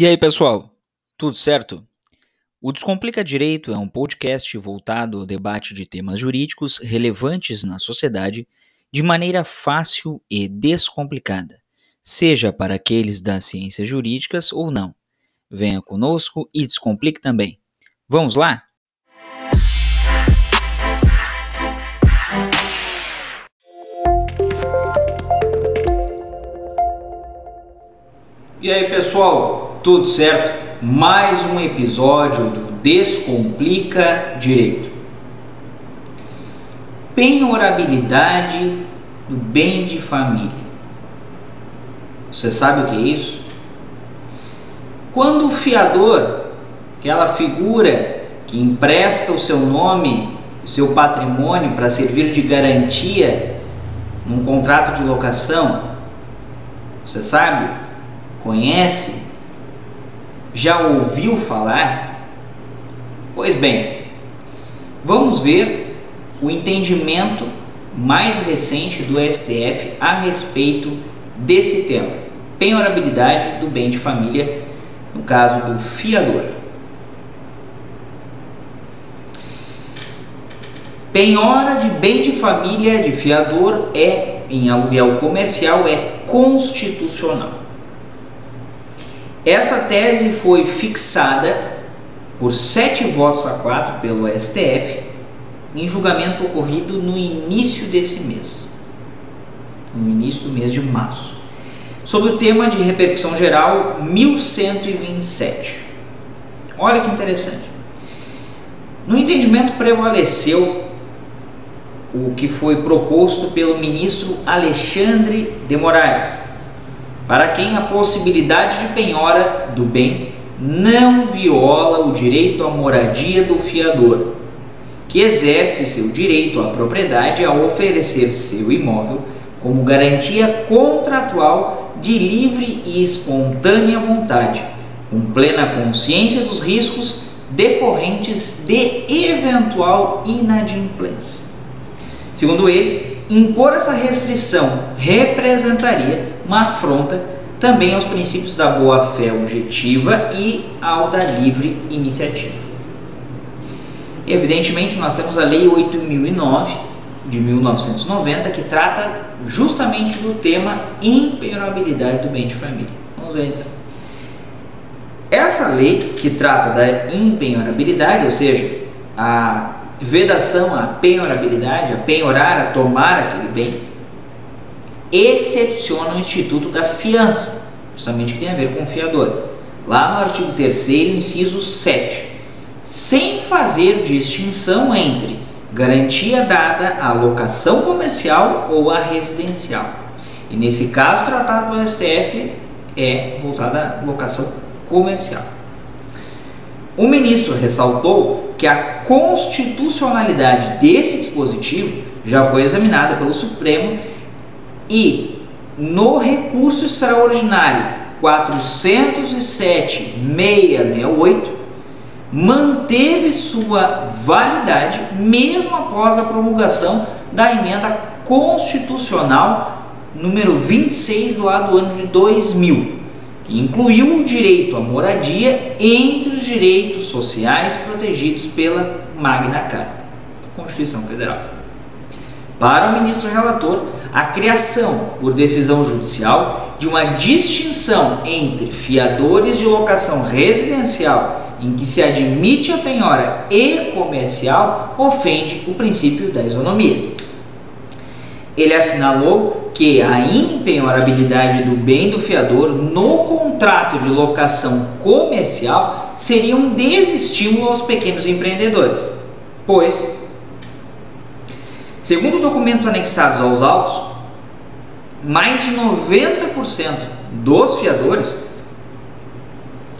E aí, pessoal? Tudo certo? O Descomplica Direito é um podcast voltado ao debate de temas jurídicos relevantes na sociedade de maneira fácil e descomplicada, seja para aqueles das ciências jurídicas ou não. Venha conosco e descomplique também. Vamos lá? E aí, pessoal? Tudo certo? Mais um episódio do Descomplica Direito. Penhorabilidade do bem de família. Você sabe o que é isso? Quando o fiador, aquela figura que empresta o seu nome, o seu patrimônio para servir de garantia num contrato de locação, você sabe? Conhece? Já ouviu falar? Pois bem, vamos ver o entendimento mais recente do STF a respeito desse tema, penhorabilidade do bem de família, no caso do fiador. Penhora de bem de família de fiador é, em aluguel comercial, é constitucional. Essa tese foi fixada por sete votos a quatro pelo STF em julgamento ocorrido no início desse mês, no início do mês de março, sobre o tema de repercussão geral 1127. Olha que interessante. No entendimento prevaleceu o que foi proposto pelo ministro Alexandre de Moraes, para quem a possibilidade de penhora do bem não viola o direito à moradia do fiador, que exerce seu direito à propriedade ao oferecer seu imóvel como garantia contratual de livre e espontânea vontade, com plena consciência dos riscos decorrentes de eventual inadimplência. Segundo ele, impor essa restrição representaria uma afronta também aos princípios da boa-fé objetiva e ao da livre iniciativa. Evidentemente, nós temos a Lei 8009 de 1990 que trata justamente do tema impenhorabilidade do bem de família. Vamos ver então. Essa lei que trata da impenhorabilidade, ou seja, a vedação à penhorabilidade, a penhorar, a tomar aquele bem, excepciona o instituto da fiança, justamente que tem a ver com o fiador. Lá no artigo 3 inciso 7, sem fazer distinção entre garantia dada à locação comercial ou à residencial. E nesse caso, tratado do STF é voltada à locação comercial. O ministro ressaltou que a constitucionalidade desse dispositivo já foi examinada pelo Supremo e no recurso extraordinário 407.668 manteve sua validade mesmo após a promulgação da emenda constitucional número 26 lá do ano de 2000, que incluiu o direito à moradia entre os direitos sociais protegidos pela Magna Carta, Constituição Federal. Para o ministro relator, a criação, por decisão judicial, de uma distinção entre fiadores de locação residencial, em que se admite a penhora, e comercial, ofende o princípio da isonomia. Ele assinalou que a impenhorabilidade do bem do fiador no contrato de locação comercial seria um desestímulo aos pequenos empreendedores, pois Segundo documentos anexados aos autos, mais de 90% dos fiadores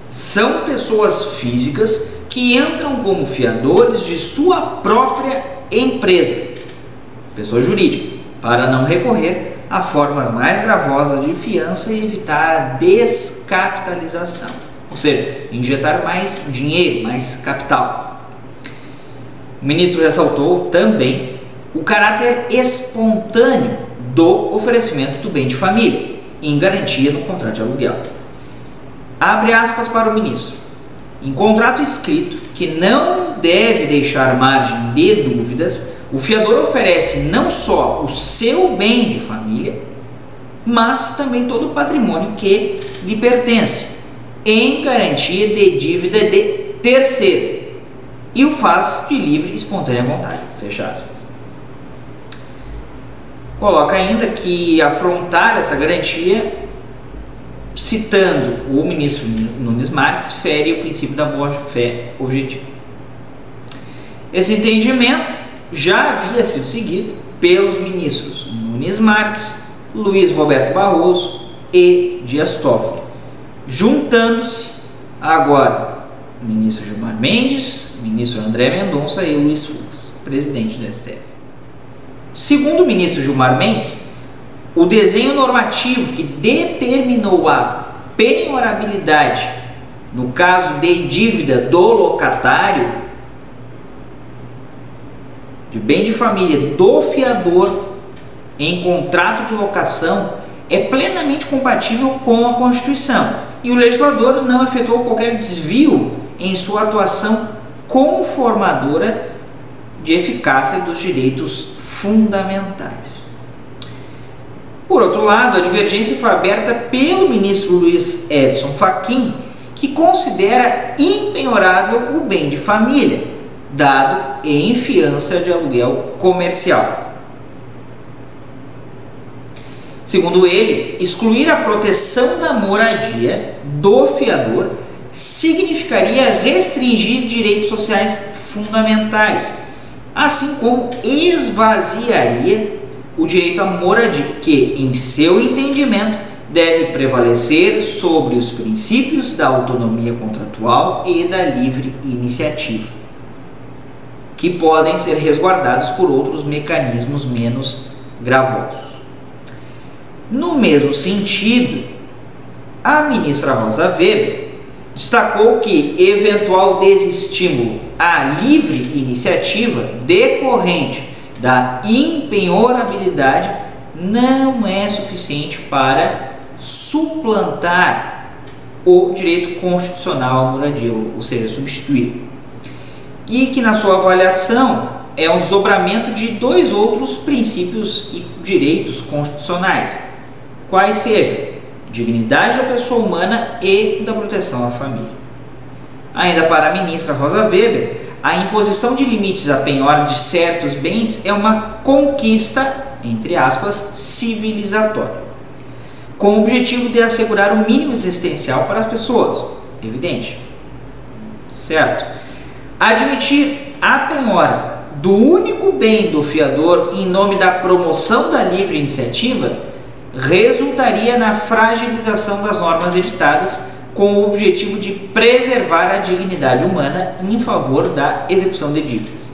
são pessoas físicas que entram como fiadores de sua própria empresa, pessoa jurídica, para não recorrer a formas mais gravosas de fiança e evitar a descapitalização, ou seja, injetar mais dinheiro, mais capital. O ministro ressaltou também o caráter espontâneo do oferecimento do bem de família, em garantia no contrato de aluguel. abre aspas para o ministro. Em contrato escrito, que não deve deixar margem de dúvidas, o fiador oferece não só o seu bem de família, mas também todo o patrimônio que lhe pertence, em garantia de dívida de terceiro, e o faz de livre e espontânea vontade. Fecha aspas. Coloca ainda que afrontar essa garantia, citando o ministro Nunes Marques, fere o princípio da boa-fé objetiva. Esse entendimento já havia sido seguido pelos ministros Nunes Marques, Luiz Roberto Barroso e Dias Toffoli, juntando-se agora ministro Gilmar Mendes, ministro André Mendonça e Luiz Fux, presidente do STF. Segundo o ministro Gilmar Mendes, o desenho normativo que determinou a penhorabilidade no caso de dívida do locatário de bem de família do fiador em contrato de locação é plenamente compatível com a Constituição. E o legislador não efetuou qualquer desvio em sua atuação conformadora de eficácia dos direitos fundamentais. Por outro lado, a divergência foi aberta pelo ministro Luiz Edson Fachin, que considera impenhorável o bem de família, dado em fiança de aluguel comercial. Segundo ele, excluir a proteção da moradia do fiador significaria restringir direitos sociais fundamentais, assim como esvaziaria o direito à moradia, que, em seu entendimento, deve prevalecer sobre os princípios da autonomia contratual e da livre iniciativa, que podem ser resguardados por outros mecanismos menos gravosos. No mesmo sentido, a ministra Rosa Weber destacou que eventual desestímulo à livre iniciativa decorrente da impenhorabilidade não é suficiente para suplantar o direito constitucional à moradia, ou seja, substituir. E que na sua avaliação é um desdobramento de dois outros princípios e direitos constitucionais quais sejam dignidade da pessoa humana e da proteção à família. Ainda para a ministra Rosa Weber, a imposição de limites à penhora de certos bens é uma conquista, entre aspas, civilizatória, com o objetivo de assegurar o mínimo existencial para as pessoas, evidente. Certo? Admitir a penhora do único bem do fiador em nome da promoção da livre iniciativa resultaria na fragilização das normas editadas com o objetivo de preservar a dignidade humana em favor da execução de dívidas.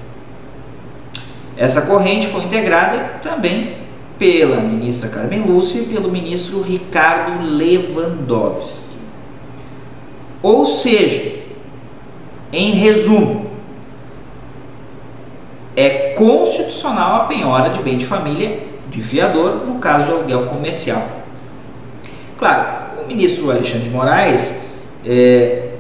Essa corrente foi integrada também pela ministra Carmen Lúcia e pelo ministro Ricardo Lewandowski. Ou seja, em resumo, é constitucional a penhora de bem de família de fiador no caso de aluguel comercial. Claro, ministro Alexandre de Moraes é,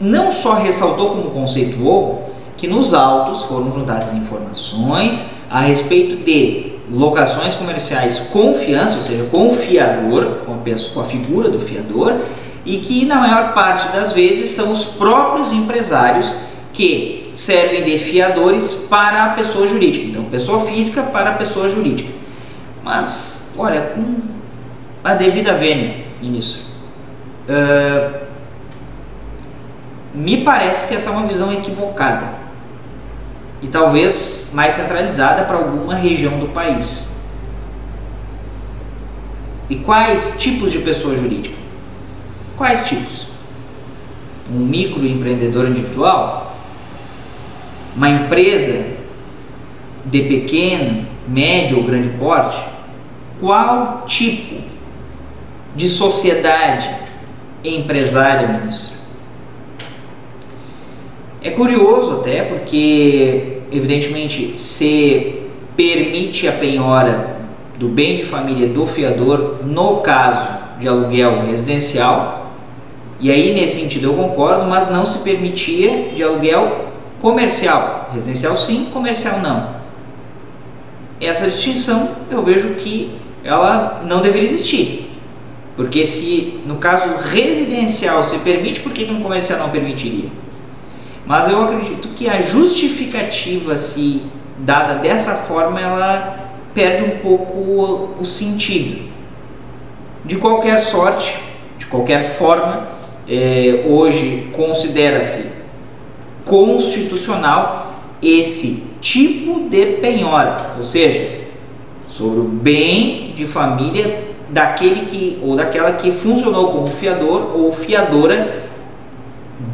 não só ressaltou como conceituou que nos autos foram juntadas informações a respeito de locações comerciais com fiança, ou seja, com o fiador, com a, pessoa, com a figura do fiador, e que na maior parte das vezes são os próprios empresários que servem de fiadores para a pessoa jurídica. Então, pessoa física para a pessoa jurídica. Mas, olha, com devida vênia nisso. Uh, me parece que essa é uma visão equivocada e talvez mais centralizada para alguma região do país. E quais tipos de pessoa jurídica? Quais tipos? Um microempreendedor individual? uma empresa de pequeno, médio ou grande porte, qual tipo de sociedade empresária, ministro? É curioso até porque, evidentemente, se permite a penhora do bem de família do fiador no caso de aluguel residencial, e aí nesse sentido eu concordo, mas não se permitia de aluguel comercial. Residencial sim, comercial não. Essa distinção eu vejo que ela não deveria existir. Porque se no caso residencial se permite, por que no comercial não permitiria? Mas eu acredito que a justificativa se dada dessa forma, ela perde um pouco o sentido. De qualquer sorte, de qualquer forma, é, hoje considera-se constitucional esse tipo de penhora, ou seja, sobre o bem de família daquele que ou daquela que funcionou como fiador ou fiadora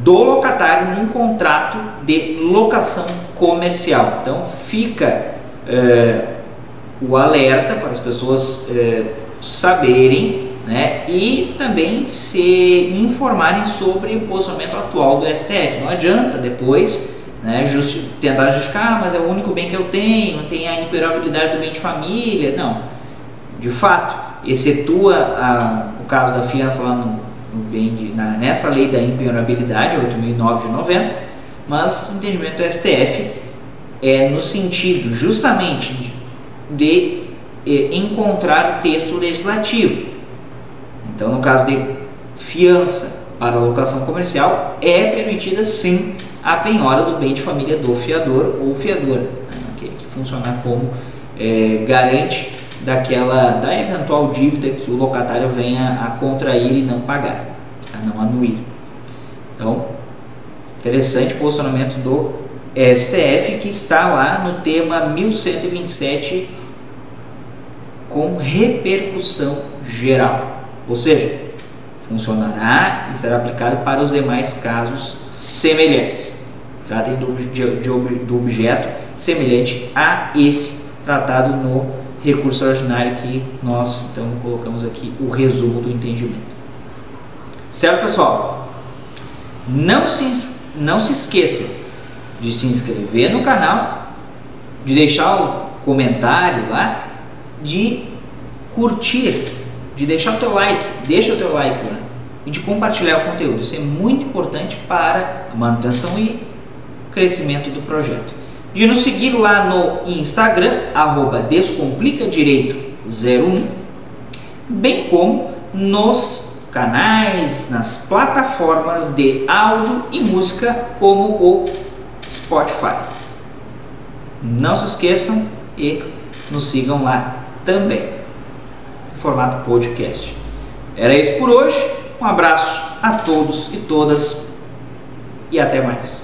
do locatário num contrato de locação comercial. Então fica é, o alerta para as pessoas é, saberem né, e também se informarem sobre o posicionamento atual do STF. Não adianta depois né, justi tentar justificar, ah, mas é o único bem que eu tenho, tem a imperabilidade do bem de família. Não, de fato, excetua a, o caso da fiança lá no, no bem de, na, nessa lei da impenhorabilidade, 8.009 de 90, mas o entendimento do STF é no sentido justamente de, de eh, encontrar o texto legislativo. Então, no caso de fiança para locação comercial, é permitida sim a penhora do bem de família do fiador ou fiadora, né? aquele que funciona como é, garante daquela da eventual dívida que o locatário venha a contrair e não pagar, a não anuir. Então, interessante posicionamento do STF que está lá no tema 1127 com repercussão geral, ou seja, funcionará e será aplicado para os demais casos semelhantes. Tratem do, de, de, do objeto semelhante a esse tratado no recurso ordinário que nós então colocamos aqui o resumo do entendimento. Certo, pessoal? Não se, não se esqueça de se inscrever no canal, de deixar o comentário lá, de curtir, de deixar o teu like, deixa o teu like lá e de compartilhar o conteúdo. Isso é muito importante para a manutenção e crescimento do projeto de nos seguir lá no Instagram, arroba Descomplicadireito01, bem como nos canais, nas plataformas de áudio e música como o Spotify. Não se esqueçam e nos sigam lá também, em formato podcast. Era isso por hoje. Um abraço a todos e todas e até mais.